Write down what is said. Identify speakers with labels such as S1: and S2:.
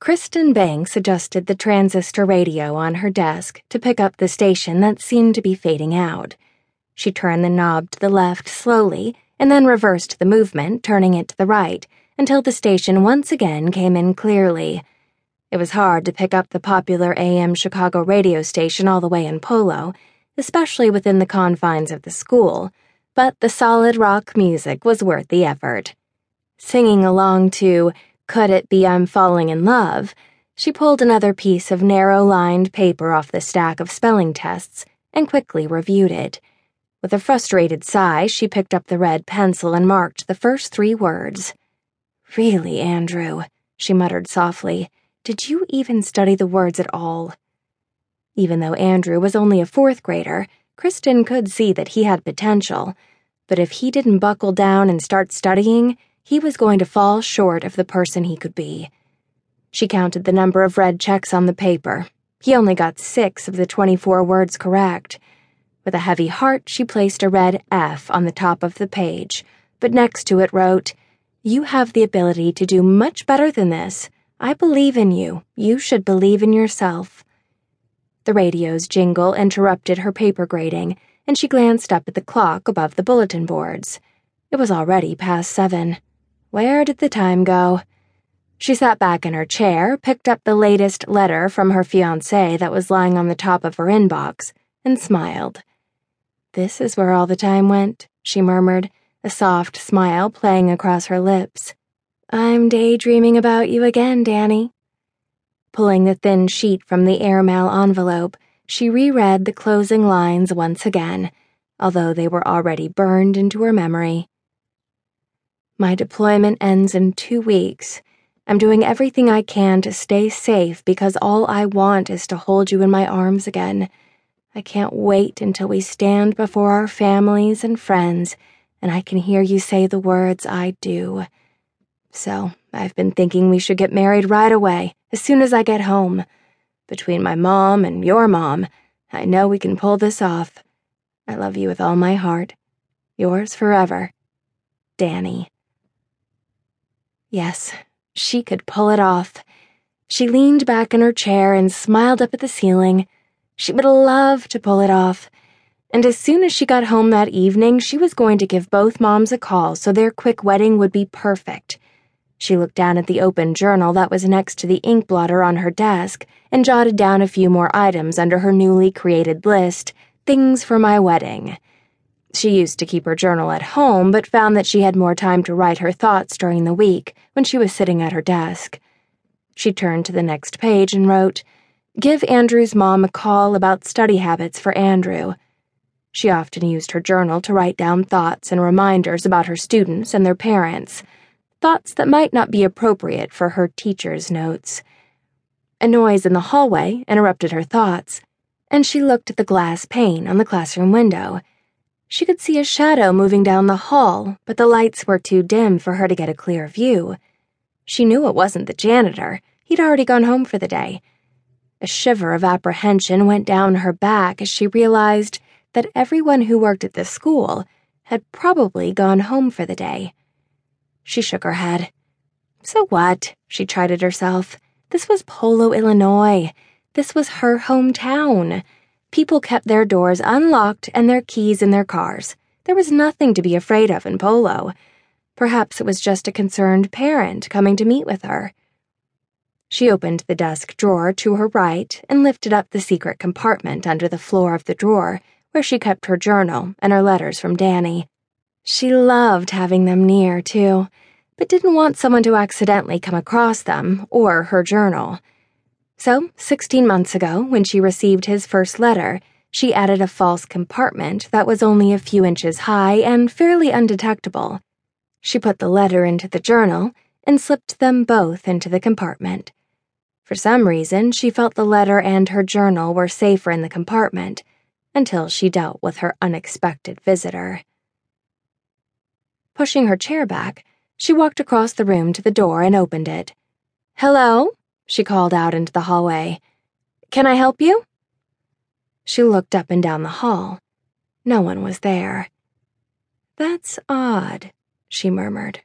S1: Kristen Banks adjusted the transistor radio on her desk to pick up the station that seemed to be fading out. She turned the knob to the left slowly and then reversed the movement, turning it to the right, until the station once again came in clearly. It was hard to pick up the popular AM Chicago radio station all the way in Polo, especially within the confines of the school, but the solid rock music was worth the effort. Singing along to could it be I'm falling in love? She pulled another piece of narrow lined paper off the stack of spelling tests and quickly reviewed it. With a frustrated sigh, she picked up the red pencil and marked the first three words. Really, Andrew, she muttered softly, did you even study the words at all? Even though Andrew was only a fourth grader, Kristen could see that he had potential, but if he didn't buckle down and start studying, he was going to fall short of the person he could be. She counted the number of red checks on the paper. He only got six of the 24 words correct. With a heavy heart, she placed a red F on the top of the page, but next to it wrote, You have the ability to do much better than this. I believe in you. You should believe in yourself. The radio's jingle interrupted her paper grading, and she glanced up at the clock above the bulletin boards. It was already past seven. Where did the time go? She sat back in her chair, picked up the latest letter from her fiance that was lying on the top of her inbox, and smiled. This is where all the time went, she murmured, a soft smile playing across her lips. I'm daydreaming about you again, Danny. Pulling the thin sheet from the airmail envelope, she reread the closing lines once again, although they were already burned into her memory. My deployment ends in two weeks. I'm doing everything I can to stay safe because all I want is to hold you in my arms again. I can't wait until we stand before our families and friends and I can hear you say the words I do. So, I've been thinking we should get married right away, as soon as I get home. Between my mom and your mom, I know we can pull this off. I love you with all my heart. Yours forever, Danny. Yes, she could pull it off. She leaned back in her chair and smiled up at the ceiling. She would love to pull it off. And as soon as she got home that evening, she was going to give both moms a call so their quick wedding would be perfect. She looked down at the open journal that was next to the ink blotter on her desk and jotted down a few more items under her newly created list Things for my wedding. She used to keep her journal at home, but found that she had more time to write her thoughts during the week when she was sitting at her desk. She turned to the next page and wrote, Give Andrew's mom a call about study habits for Andrew. She often used her journal to write down thoughts and reminders about her students and their parents, thoughts that might not be appropriate for her teacher's notes. A noise in the hallway interrupted her thoughts, and she looked at the glass pane on the classroom window. She could see a shadow moving down the hall, but the lights were too dim for her to get a clear view. She knew it wasn't the janitor. He'd already gone home for the day. A shiver of apprehension went down her back as she realized that everyone who worked at the school had probably gone home for the day. She shook her head. So what? She chided herself. This was Polo, Illinois. This was her hometown. People kept their doors unlocked and their keys in their cars. There was nothing to be afraid of in Polo. Perhaps it was just a concerned parent coming to meet with her. She opened the desk drawer to her right and lifted up the secret compartment under the floor of the drawer where she kept her journal and her letters from Danny. She loved having them near, too, but didn't want someone to accidentally come across them or her journal. So, 16 months ago, when she received his first letter, she added a false compartment that was only a few inches high and fairly undetectable. She put the letter into the journal and slipped them both into the compartment. For some reason, she felt the letter and her journal were safer in the compartment until she dealt with her unexpected visitor. Pushing her chair back, she walked across the room to the door and opened it. Hello? She called out into the hallway. Can I help you? She looked up and down the hall. No one was there. That's odd, she murmured.